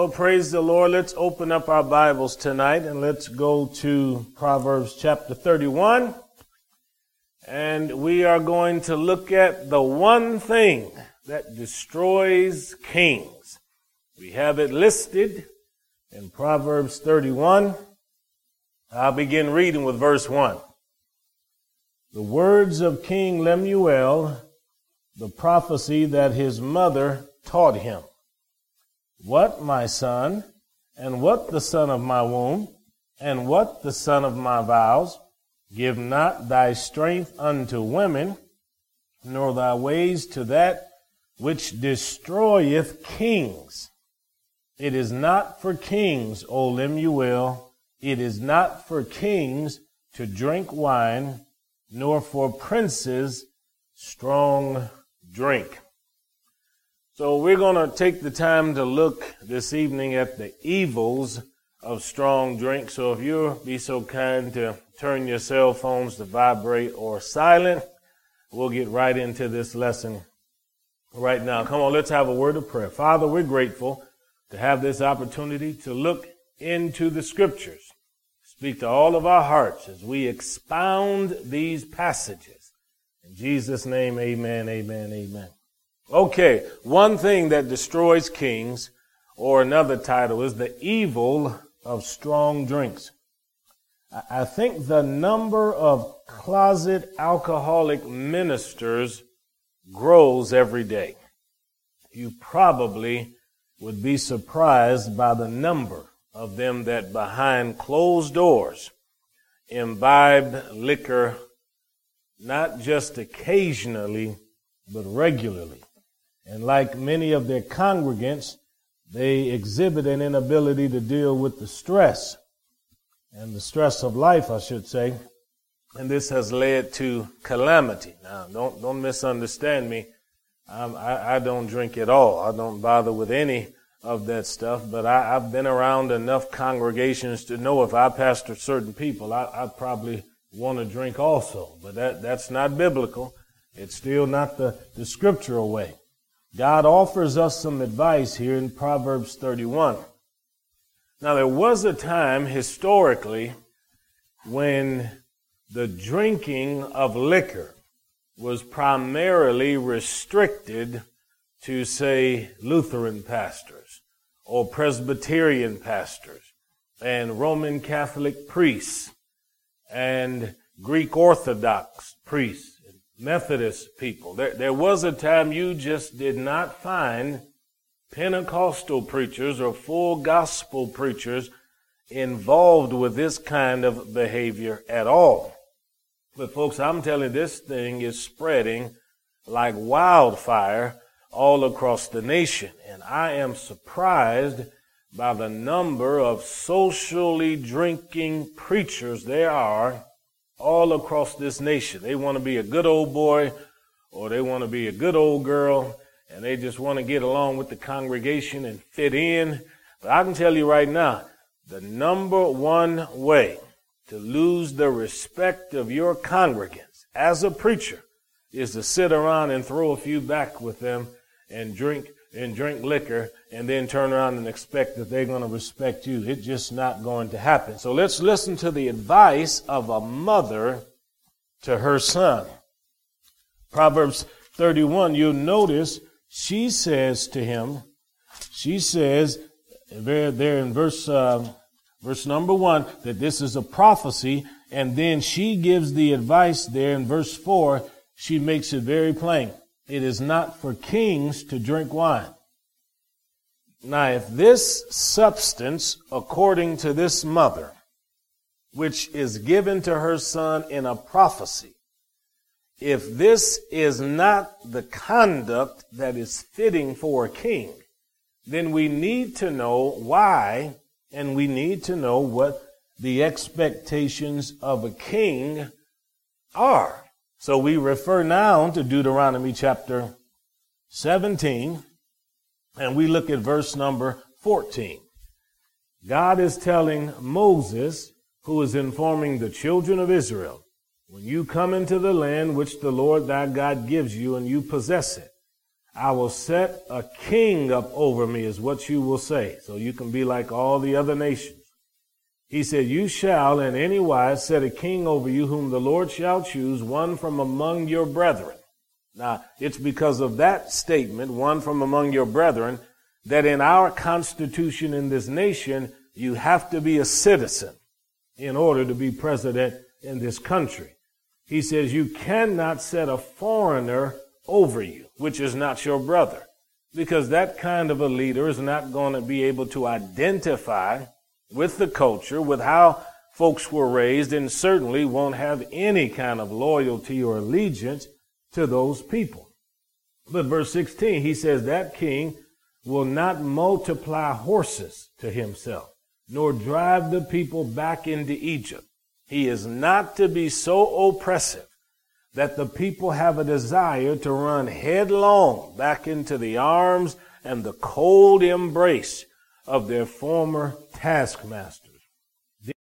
Well, praise the Lord. Let's open up our Bibles tonight and let's go to Proverbs chapter 31. And we are going to look at the one thing that destroys kings. We have it listed in Proverbs 31. I'll begin reading with verse 1. The words of King Lemuel, the prophecy that his mother taught him. What, my son, and what the son of my womb, and what the son of my vows? Give not thy strength unto women, nor thy ways to that which destroyeth kings. It is not for kings, O Lemuel, it is not for kings to drink wine, nor for princes strong drink. So we're going to take the time to look this evening at the evils of strong drink. So if you'll be so kind to turn your cell phones to vibrate or silent, we'll get right into this lesson right now. Come on, let's have a word of prayer. Father, we're grateful to have this opportunity to look into the scriptures. Speak to all of our hearts as we expound these passages. In Jesus' name, amen, amen, amen. Okay, one thing that destroys kings, or another title, is the evil of strong drinks. I think the number of closet alcoholic ministers grows every day. You probably would be surprised by the number of them that behind closed doors imbibe liquor, not just occasionally, but regularly. And like many of their congregants, they exhibit an inability to deal with the stress and the stress of life, I should say. And this has led to calamity. Now, don't, don't misunderstand me. I, I don't drink at all. I don't bother with any of that stuff, but I, have been around enough congregations to know if I pastor certain people, I, I probably want to drink also. But that, that's not biblical. It's still not the, the scriptural way. God offers us some advice here in Proverbs 31. Now, there was a time historically when the drinking of liquor was primarily restricted to, say, Lutheran pastors or Presbyterian pastors and Roman Catholic priests and Greek Orthodox priests Methodist people. There, there was a time you just did not find Pentecostal preachers or full gospel preachers involved with this kind of behavior at all. But folks, I'm telling you, this thing is spreading like wildfire all across the nation. And I am surprised by the number of socially drinking preachers there are all across this nation. They want to be a good old boy or they want to be a good old girl and they just want to get along with the congregation and fit in. But I can tell you right now, the number one way to lose the respect of your congregants as a preacher is to sit around and throw a few back with them and drink and drink liquor and then turn around and expect that they're going to respect you. It's just not going to happen. So let's listen to the advice of a mother to her son. Proverbs 31, you'll notice she says to him, she says there, there in verse, uh, verse number one, that this is a prophecy. And then she gives the advice there in verse four. She makes it very plain. It is not for kings to drink wine. Now, if this substance, according to this mother, which is given to her son in a prophecy, if this is not the conduct that is fitting for a king, then we need to know why and we need to know what the expectations of a king are. So we refer now to Deuteronomy chapter 17 and we look at verse number 14. God is telling Moses, who is informing the children of Israel, when you come into the land which the Lord thy God gives you and you possess it, I will set a king up over me is what you will say. So you can be like all the other nations. He said, You shall in any wise set a king over you whom the Lord shall choose, one from among your brethren. Now, it's because of that statement, one from among your brethren, that in our constitution in this nation, you have to be a citizen in order to be president in this country. He says you cannot set a foreigner over you, which is not your brother, because that kind of a leader is not going to be able to identify with the culture, with how folks were raised, and certainly won't have any kind of loyalty or allegiance to those people. But verse 16, he says that king will not multiply horses to himself, nor drive the people back into Egypt. He is not to be so oppressive that the people have a desire to run headlong back into the arms and the cold embrace of their former taskmasters.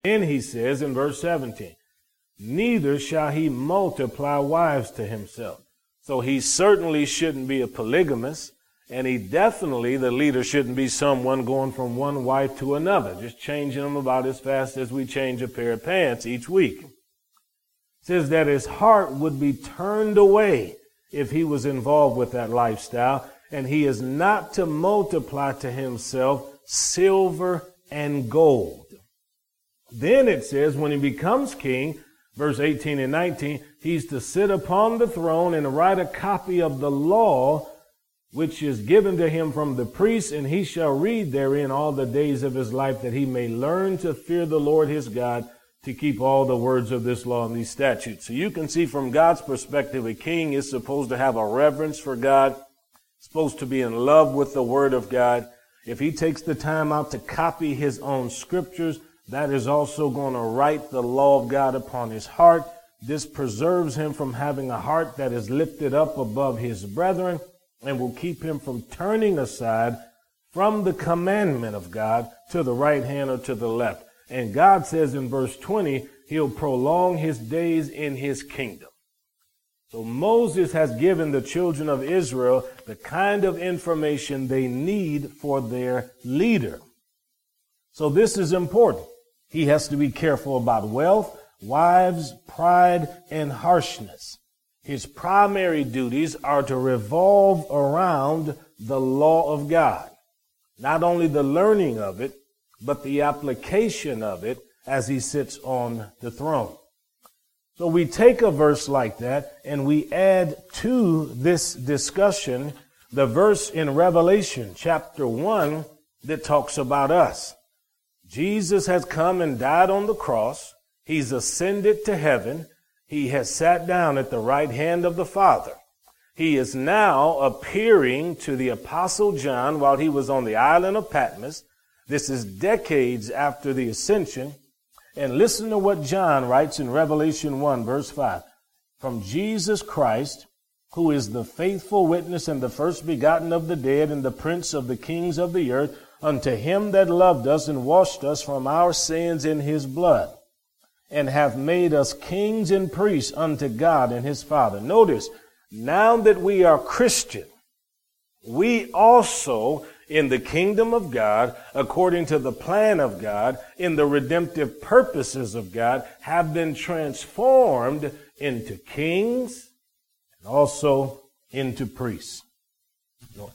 Then he says in verse 17, neither shall he multiply wives to himself. So he certainly shouldn't be a polygamist. And he definitely, the leader, shouldn't be someone going from one wife to another, just changing them about as fast as we change a pair of pants each week. It says that his heart would be turned away if he was involved with that lifestyle, and he is not to multiply to himself silver and gold. Then it says when he becomes king, verse 18 and 19, he's to sit upon the throne and write a copy of the law which is given to him from the priest, and he shall read therein all the days of his life, that he may learn to fear the Lord his God, to keep all the words of this law and these statutes. So you can see from God's perspective, a king is supposed to have a reverence for God, supposed to be in love with the word of God. If he takes the time out to copy his own scriptures, that is also going to write the law of God upon his heart. This preserves him from having a heart that is lifted up above his brethren and will keep him from turning aside from the commandment of God to the right hand or to the left. And God says in verse 20, he'll prolong his days in his kingdom. So Moses has given the children of Israel the kind of information they need for their leader. So this is important. He has to be careful about wealth, wives, pride, and harshness. His primary duties are to revolve around the law of God. Not only the learning of it, but the application of it as he sits on the throne. So we take a verse like that and we add to this discussion the verse in Revelation chapter 1 that talks about us. Jesus has come and died on the cross. He's ascended to heaven. He has sat down at the right hand of the Father. He is now appearing to the Apostle John while he was on the island of Patmos. This is decades after the ascension. And listen to what John writes in Revelation 1, verse 5. From Jesus Christ, who is the faithful witness and the first begotten of the dead and the prince of the kings of the earth, unto him that loved us and washed us from our sins in his blood and hath made us kings and priests unto God and his Father. Notice, now that we are Christian, we also in the kingdom of God, according to the plan of God, in the redemptive purposes of God, have been transformed into kings and also into priests.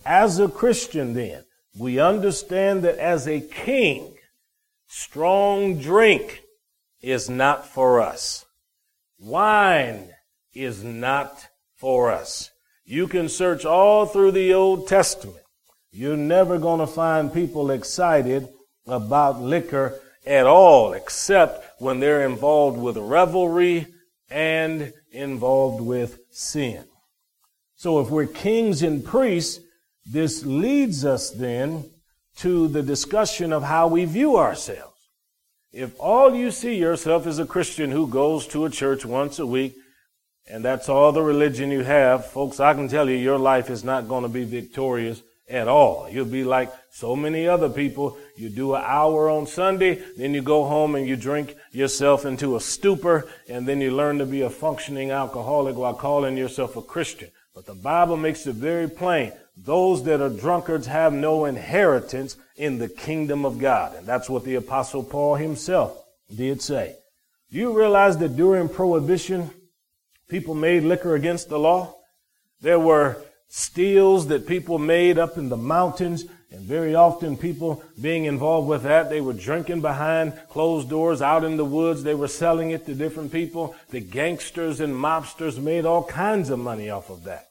as a Christian then, we understand that as a king, strong drink is not for us. Wine is not for us. You can search all through the Old Testament. You're never going to find people excited about liquor at all, except when they're involved with revelry and involved with sin. So if we're kings and priests, this leads us then to the discussion of how we view ourselves. If all you see yourself is a Christian who goes to a church once a week, and that's all the religion you have, folks, I can tell you your life is not going to be victorious at all. You'll be like so many other people. You do an hour on Sunday, then you go home and you drink yourself into a stupor, and then you learn to be a functioning alcoholic while calling yourself a Christian. But the Bible makes it very plain. Those that are drunkards have no inheritance in the kingdom of God. And that's what the apostle Paul himself did say. Do you realize that during prohibition, people made liquor against the law? There were stills that people made up in the mountains and very often people being involved with that, they were drinking behind closed doors out in the woods. They were selling it to different people. The gangsters and mobsters made all kinds of money off of that.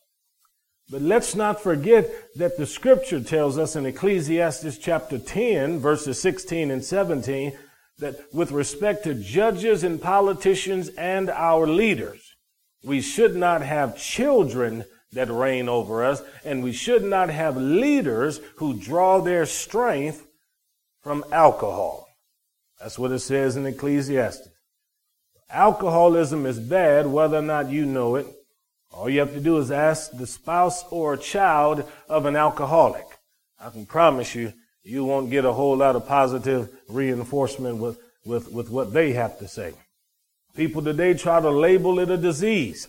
But let's not forget that the scripture tells us in Ecclesiastes chapter 10 verses 16 and 17 that with respect to judges and politicians and our leaders, we should not have children that reign over us, and we should not have leaders who draw their strength from alcohol. That's what it says in Ecclesiastes. Alcoholism is bad whether or not you know it. All you have to do is ask the spouse or child of an alcoholic. I can promise you, you won't get a whole lot of positive reinforcement with, with, with what they have to say. People today try to label it a disease.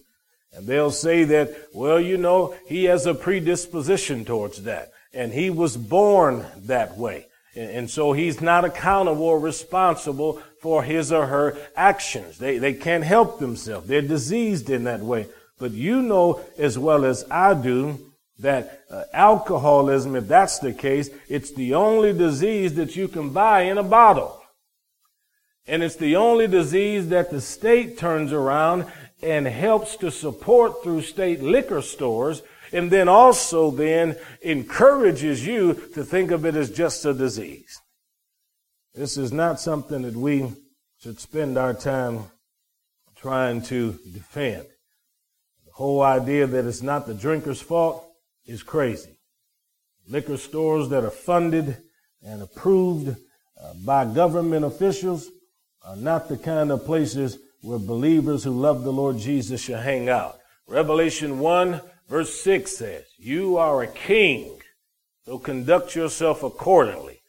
And they'll say that, well, you know, he has a predisposition towards that. And he was born that way. And, so he's not accountable or responsible for his or her actions. They, they can't help themselves. They're diseased in that way. But you know as well as I do that uh, alcoholism, if that's the case, it's the only disease that you can buy in a bottle. And it's the only disease that the state turns around and helps to support through state liquor stores and then also then encourages you to think of it as just a disease. This is not something that we should spend our time trying to defend. The whole idea that it's not the drinker's fault is crazy. Liquor stores that are funded and approved uh, by government officials are not the kind of places where believers who love the Lord Jesus shall hang out. Revelation 1 verse 6 says, You are a king, so conduct yourself accordingly,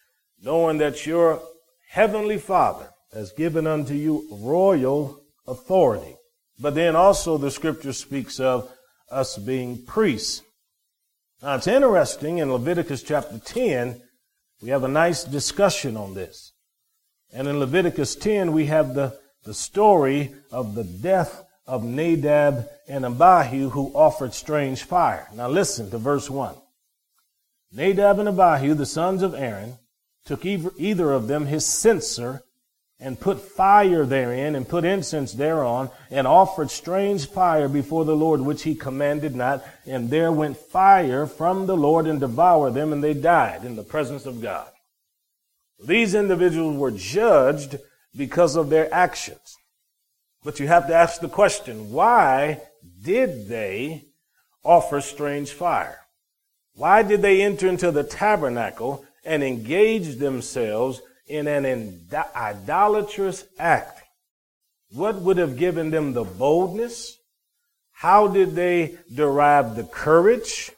knowing that your heavenly Father has given unto you royal authority. But then also the scripture speaks of us being priests. Now it's interesting in Leviticus chapter 10, we have a nice discussion on this. And in Leviticus 10, we have the the story of the death of Nadab and Abihu who offered strange fire. Now listen to verse 1. Nadab and Abihu, the sons of Aaron, took either of them his censer and put fire therein and put incense thereon and offered strange fire before the Lord, which he commanded not. And there went fire from the Lord and devoured them and they died in the presence of God. These individuals were judged because of their actions. But you have to ask the question, why did they offer strange fire? Why did they enter into the tabernacle and engage themselves in an idolatrous act? What would have given them the boldness? How did they derive the courage?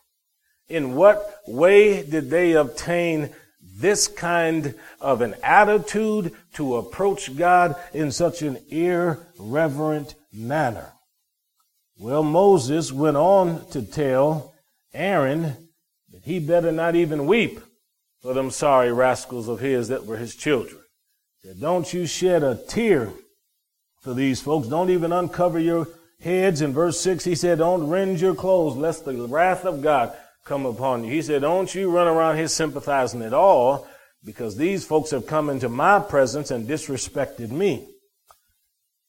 In what way did they obtain this kind of an attitude to approach God in such an irreverent manner? Well, Moses went on to tell Aaron that he better not even weep for them sorry rascals of his that were his children. Said, Don't you shed a tear for these folks. Don't even uncover your heads. In verse 6, he said, Don't rend your clothes, lest the wrath of God come upon you. He said, Don't you run around here sympathizing at all, because these folks have come into my presence and disrespected me.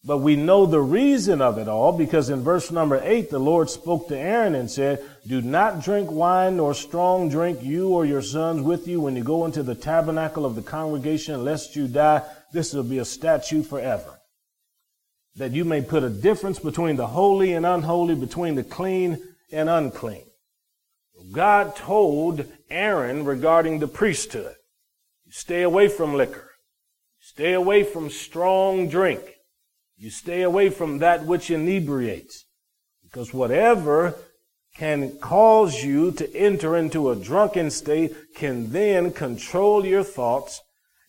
But we know the reason of it all because in verse number eight, the Lord spoke to Aaron and said, Do not drink wine nor strong drink, you or your sons with you, when you go into the tabernacle of the congregation, lest you die. This will be a statute forever. That you may put a difference between the holy and unholy, between the clean and unclean. God told Aaron regarding the priesthood. Stay away from liquor. Stay away from strong drink. You stay away from that which inebriates. Because whatever can cause you to enter into a drunken state can then control your thoughts,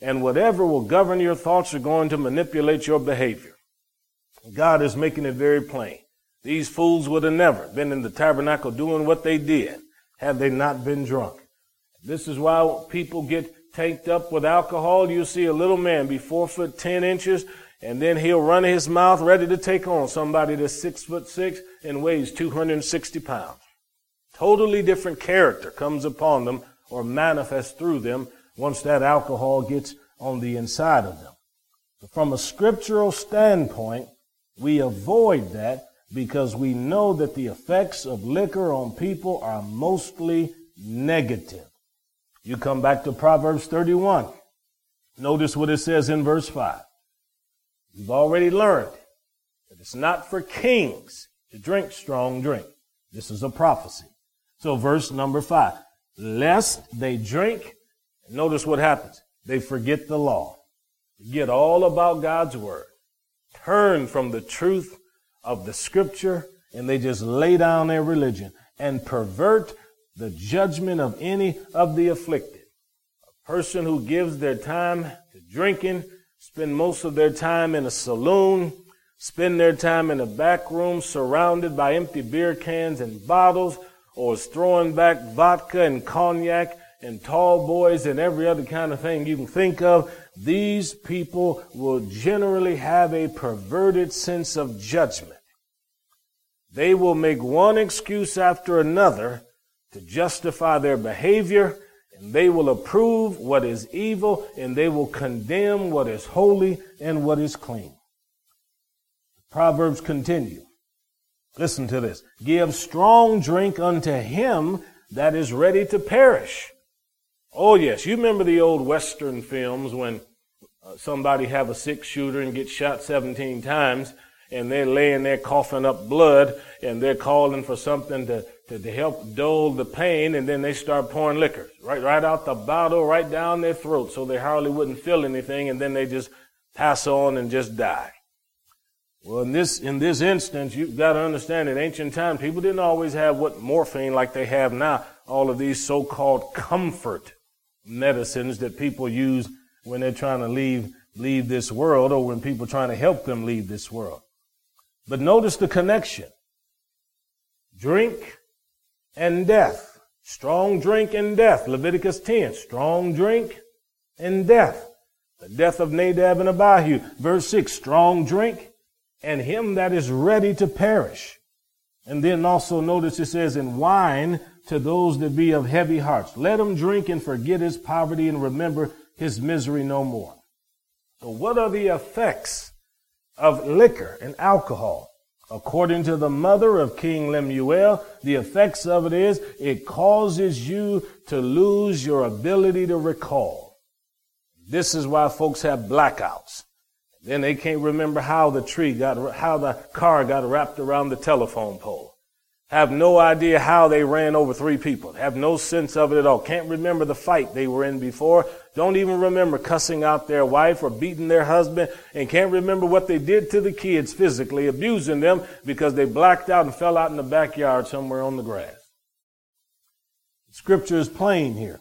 and whatever will govern your thoughts are going to manipulate your behavior. God is making it very plain These fools would have never been in the tabernacle doing what they did had they not been drunk. This is why people get tanked up with alcohol. You see a little man be four foot ten inches, and then he'll run his mouth ready to take on somebody that's six foot six and weighs 260 pounds. Totally different character comes upon them or manifests through them once that alcohol gets on the inside of them. So from a scriptural standpoint, we avoid that because we know that the effects of liquor on people are mostly negative. You come back to Proverbs 31. Notice what it says in verse 5. You've already learned that it's not for kings to drink strong drink. This is a prophecy. So verse number 5. Lest they drink, notice what happens. They forget the law. Forget all about God's word. Turn from the truth of the scripture and they just lay down their religion and pervert the judgment of any of the afflicted. A person who gives their time to drinking, spend most of their time in a saloon, spend their time in a back room surrounded by empty beer cans and bottles, or is throwing back vodka and cognac and tall boys and every other kind of thing you can think of, these people will generally have a perverted sense of judgment. They will make one excuse after another to justify their behavior, and they will approve what is evil, and they will condemn what is holy and what is clean. Proverbs continue. Listen to this. Give strong drink unto him that is ready to perish. Oh yes, you remember the old Western films when uh, somebody have a six shooter and get shot 17 times and they're laying there coughing up blood and they're calling for something to, to, to, help dull the pain and then they start pouring liquor right, right out the bottle, right down their throat so they hardly wouldn't feel anything and then they just pass on and just die. Well, in this, in this instance, you've got to understand in ancient times, people didn't always have what morphine like they have now, all of these so-called comfort medicines that people use when they're trying to leave, leave this world or when people are trying to help them leave this world. But notice the connection. Drink and death. Strong drink and death. Leviticus 10. Strong drink and death. The death of Nadab and Abihu. Verse 6. Strong drink and him that is ready to perish. And then also notice it says, in wine to those that be of heavy hearts. Let him drink and forget his poverty and remember his misery no more. So what are the effects of liquor and alcohol. According to the mother of King Lemuel, the effects of it is it causes you to lose your ability to recall. This is why folks have blackouts. Then they can't remember how the tree got, how the car got wrapped around the telephone pole have no idea how they ran over three people, have no sense of it at all, can't remember the fight they were in before, don't even remember cussing out their wife or beating their husband, and can't remember what they did to the kids physically, abusing them because they blacked out and fell out in the backyard somewhere on the grass. Scripture is plain here.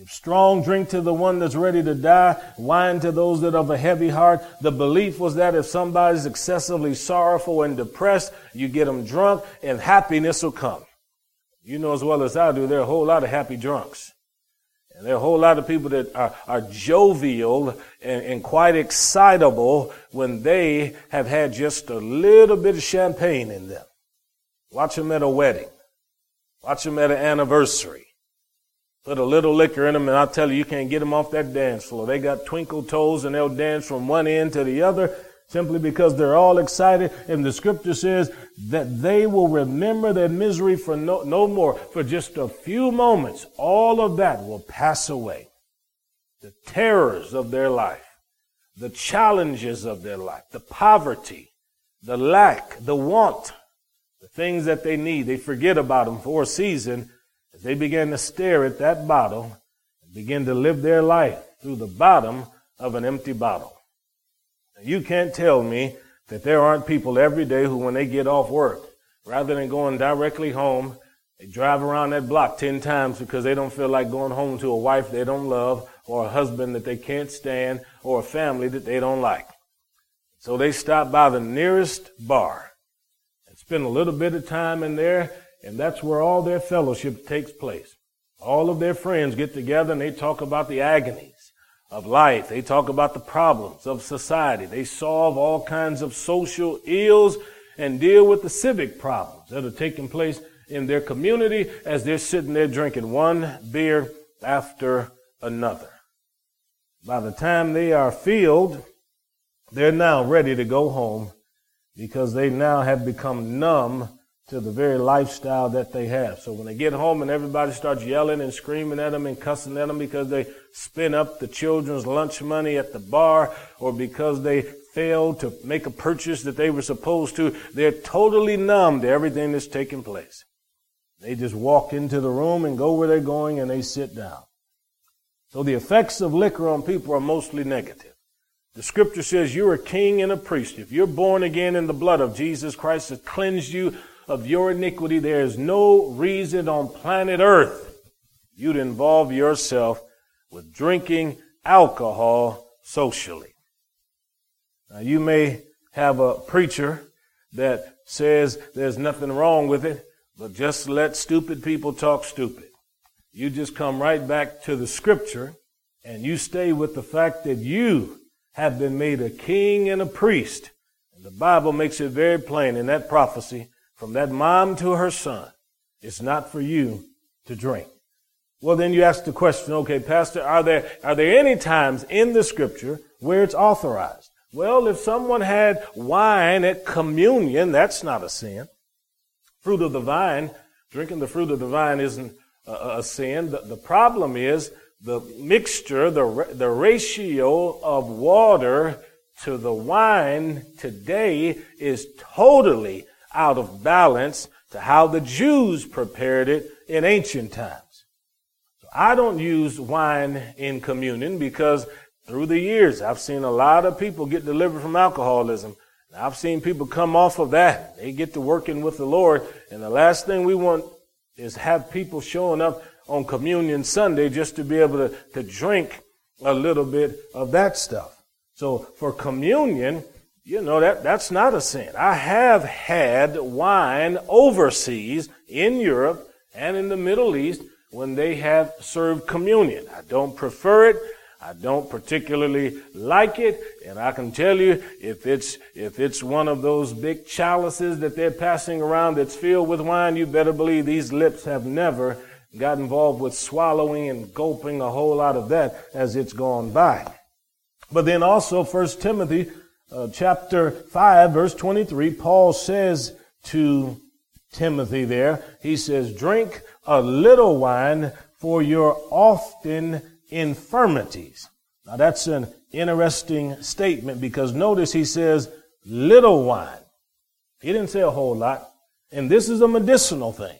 Give strong drink to the one that's ready to die, wine to those that have a heavy heart. The belief was that if somebody's excessively sorrowful and depressed, you get them drunk and happiness will come. You know as well as I do, there are a whole lot of happy drunks. And there are a whole lot of people that are, are jovial and, and quite excitable when they have had just a little bit of champagne in them. Watch them at a wedding. Watch them at an anniversary. Put a little liquor in them, and I'll tell you, you can't get them off that dance floor. They got twinkle toes, and they'll dance from one end to the other simply because they're all excited. And the scripture says that they will remember their misery for no, no more. For just a few moments, all of that will pass away. The terrors of their life, the challenges of their life, the poverty, the lack, the want, the things that they need, they forget about them for a season as they began to stare at that bottle and begin to live their life through the bottom of an empty bottle. Now, you can't tell me that there aren't people every day who, when they get off work, rather than going directly home, they drive around that block 10 times because they don't feel like going home to a wife they don't love or a husband that they can't stand or a family that they don't like. So they stop by the nearest bar and spend a little bit of time in there, and that's where all their fellowship takes place. All of their friends get together and they talk about the agonies of life. They talk about the problems of society. They solve all kinds of social ills and deal with the civic problems that are taking place in their community as they're sitting there drinking one beer after another. By the time they are filled, they're now ready to go home because they now have become numb to the very lifestyle that they have. So when they get home and everybody starts yelling and screaming at them and cussing at them because they spent up the children's lunch money at the bar or because they failed to make a purchase that they were supposed to, they're totally numb to everything that's taking place. They just walk into the room and go where they're going and they sit down. So the effects of liquor on people are mostly negative. The scripture says you're a king and a priest. If you're born again in the blood of Jesus Christ has cleansed you of your iniquity, there is no reason on planet earth you'd involve yourself with drinking alcohol socially. Now you may have a preacher that says there's nothing wrong with it, but just let stupid people talk stupid. You just come right back to the scripture and you stay with the fact that you have been made a king and a priest. And the Bible makes it very plain in that prophecy from that mom to her son, it's not for you to drink. Well, then you ask the question, okay, Pastor, are there, are there any times in the scripture where it's authorized? Well, if someone had wine at communion, that's not a sin. Fruit of the vine, drinking the fruit of the vine isn't a, a sin. The, the problem is the mixture, the, the ratio of water to the wine today is totally out of balance to how the Jews prepared it in ancient times. So I don't use wine in communion because through the years I've seen a lot of people get delivered from alcoholism. I've seen people come off of that. They get to working with the Lord. And the last thing we want is have people showing up on communion Sunday just to be able to, to drink a little bit of that stuff. So for communion, you know, that, that's not a sin. I have had wine overseas in Europe and in the Middle East when they have served communion. I don't prefer it. I don't particularly like it, and I can tell you if it's if it's one of those big chalices that they're passing around that's filled with wine, you better believe these lips have never got involved with swallowing and gulping a whole lot of that as it's gone by. But then also First Timothy uh, chapter 5, verse 23, Paul says to Timothy there, he says, drink a little wine for your often infirmities. Now that's an interesting statement because notice he says little wine. He didn't say a whole lot. And this is a medicinal thing.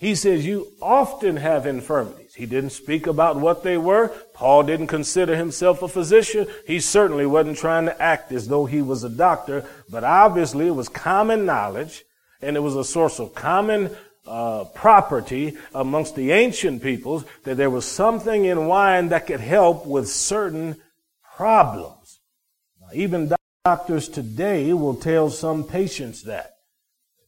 He says, You often have infirmities. He didn't speak about what they were. Paul didn't consider himself a physician. He certainly wasn't trying to act as though he was a doctor, but obviously it was common knowledge and it was a source of common uh, property amongst the ancient peoples that there was something in wine that could help with certain problems. Now, even doctors today will tell some patients that.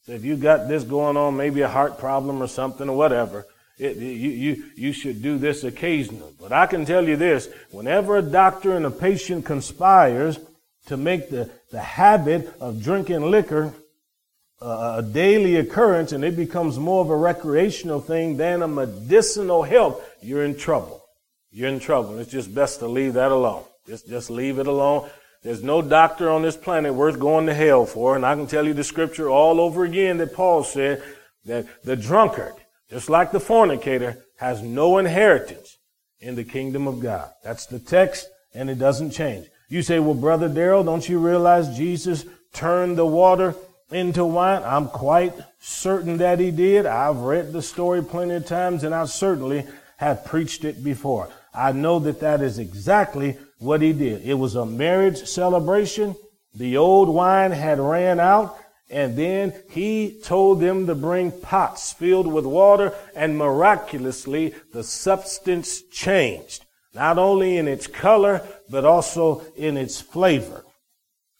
So if you got this going on, maybe a heart problem or something or whatever, it, you, you, you should do this occasionally. But I can tell you this, whenever a doctor and a patient conspires to make the, the habit of drinking liquor a daily occurrence and it becomes more of a recreational thing than a medicinal help, you're in trouble. You're in trouble. It's just best to leave that alone. Just, just leave it alone. There's no doctor on this planet worth going to hell for. And I can tell you the scripture all over again that Paul said that the drunkard, just like the fornicator, has no inheritance in the kingdom of God. That's the text and it doesn't change. You say, well, brother Daryl, don't you realize Jesus turned the water into wine? I'm quite certain that he did. I've read the story plenty of times and I certainly have preached it before. I know that that is exactly what he did. It was a marriage celebration. The old wine had ran out and then he told them to bring pots filled with water and miraculously the substance changed. Not only in its color, but also in its flavor.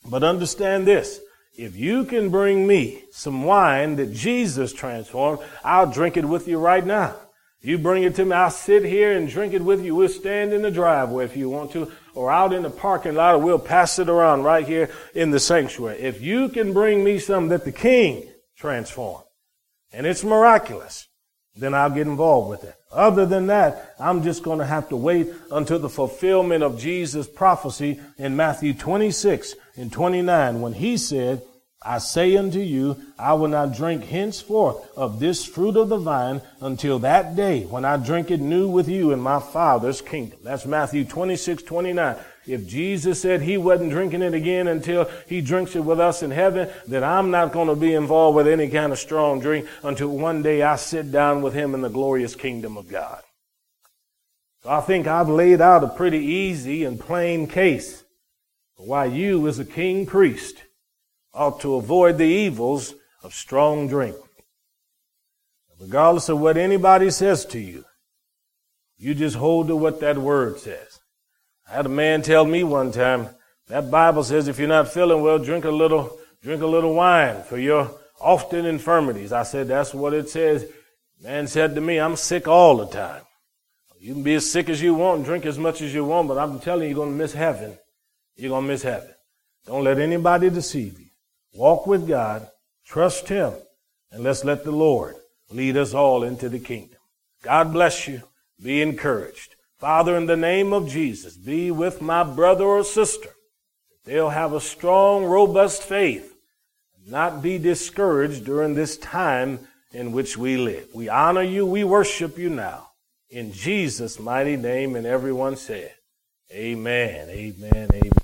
But understand this. if you can bring me some wine that Jesus transformed, I'll drink it with you right now. You bring it to me, I'll sit here and drink it with you. We'll stand in the driveway if you want to, or out in the parking lot, or we'll pass it around right here in the sanctuary. If you can bring me something that the king transformed, and it's miraculous, then I'll get involved with it. Other than that, I'm just going to have to wait until the fulfillment of Jesus' prophecy in Matthew 26 and 29 when he said, I say unto you, I will not drink henceforth of this fruit of the vine until that day when I drink it new with you in my Father's kingdom. That's Matthew 26, 29. If Jesus said he wasn't drinking it again until he drinks it with us in heaven, then I'm not going to be involved with any kind of strong drink until one day I sit down with him in the glorious kingdom of God. So I think I've laid out a pretty easy and plain case for why you as a king priest ought to avoid the evils of strong drink. Regardless of what anybody says to you, you just hold to what that word says. I had a man tell me one time, that Bible says if you're not feeling well, drink a little, drink a little wine for your often infirmities. I said, that's what it says. Man said to me, I'm sick all the time. You can be as sick as you want and drink as much as you want, but I'm telling you, you're going to miss heaven. You're going to miss heaven. Don't let anybody deceive you. Walk with God, trust Him, and let's let the Lord lead us all into the kingdom. God bless you. Be encouraged. Father, in the name of Jesus, be with my brother or sister. They'll have a strong, robust faith, not be discouraged during this time in which we live. We honor you. We worship you now. In Jesus' mighty name, and everyone said, Amen, amen, amen.